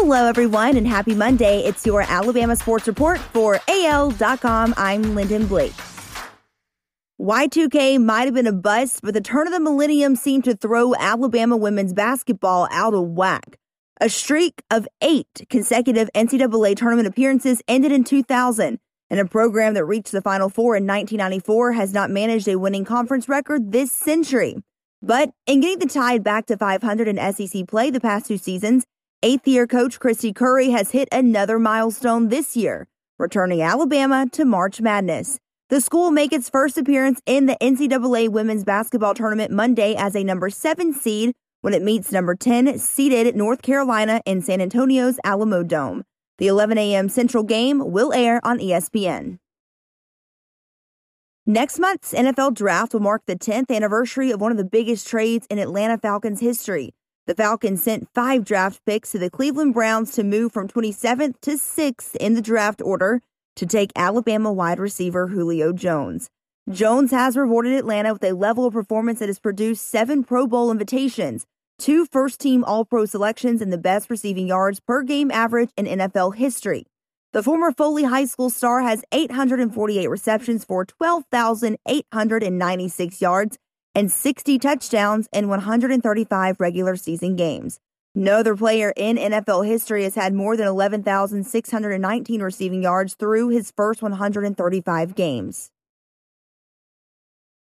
Hello, everyone, and happy Monday. It's your Alabama Sports Report for AL.com. I'm Lyndon Blake. Y2K might have been a bust, but the turn of the millennium seemed to throw Alabama women's basketball out of whack. A streak of eight consecutive NCAA tournament appearances ended in 2000, and a program that reached the Final Four in 1994 has not managed a winning conference record this century. But in getting the Tide back to 500 in SEC play the past two seasons, eighth year coach Kristy Curry has hit another milestone this year, returning Alabama to March Madness. The school will make its first appearance in the NCAA women's basketball tournament Monday as a number seven seed when it meets number 10 seeded North Carolina in San Antonio's Alamodome. The 11 a.m. Central game will air on ESPN. Next month's NFL draft will mark the 10th anniversary of one of the biggest trades in Atlanta Falcons history. The Falcons sent five draft picks to the Cleveland Browns to move from 27th to 6th in the draft order to take Alabama wide receiver Julio Jones. Jones has rewarded Atlanta with a level of performance that has produced seven Pro Bowl invitations, two first team All Pro selections, and the best receiving yards per game average in NFL history. The former Foley High School star has 848 receptions for 12,896 yards and 60 touchdowns in 135 regular season games. No other player in NFL history has had more than 11,619 receiving yards through his first 135 games.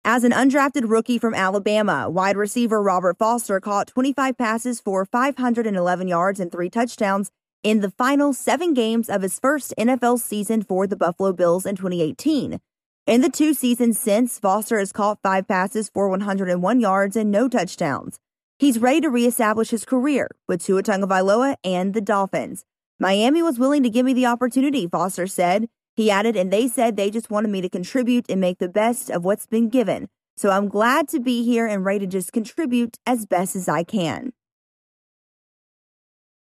As an undrafted rookie from Alabama, wide receiver Robert Foster caught 25 passes for 511 yards and three touchdowns in the final seven games of his first NFL season for the Buffalo Bills in 2018. In the two seasons since, Foster has caught five passes for 101 yards and no touchdowns. He's ready to reestablish his career with Tua Tagovailoa and the Dolphins. Miami was willing to give me the opportunity, Foster said. He added, and they said they just wanted me to contribute and make the best of what's been given. So I'm glad to be here and ready to just contribute as best as I can.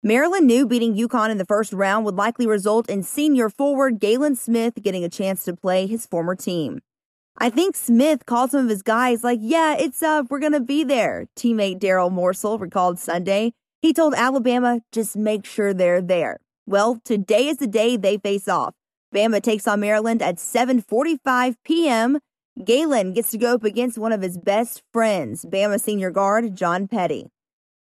Maryland knew beating UConn in the first round would likely result in senior forward Galin Smith getting a chance to play his former team. I think Smith called some of his guys like, yeah, it's up, we're going to be there. Teammate Darryl Morsell recalled Sunday. He told Alabama, just make sure they're there. Well, today is the day they face off. Bama takes on Maryland at 7:45 p.m. Galin gets to go up against one of his best friends, Bama senior guard John Petty.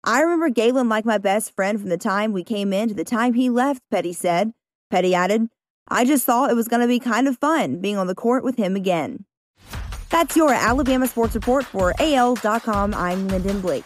I remember Galin like my best friend from the time we came in to the time he left, Petty said. Petty added, I just thought it was going to be kind of fun being on the court with him again. That's your Alabama Sports Report for AL.com. I'm Lyndon Blake.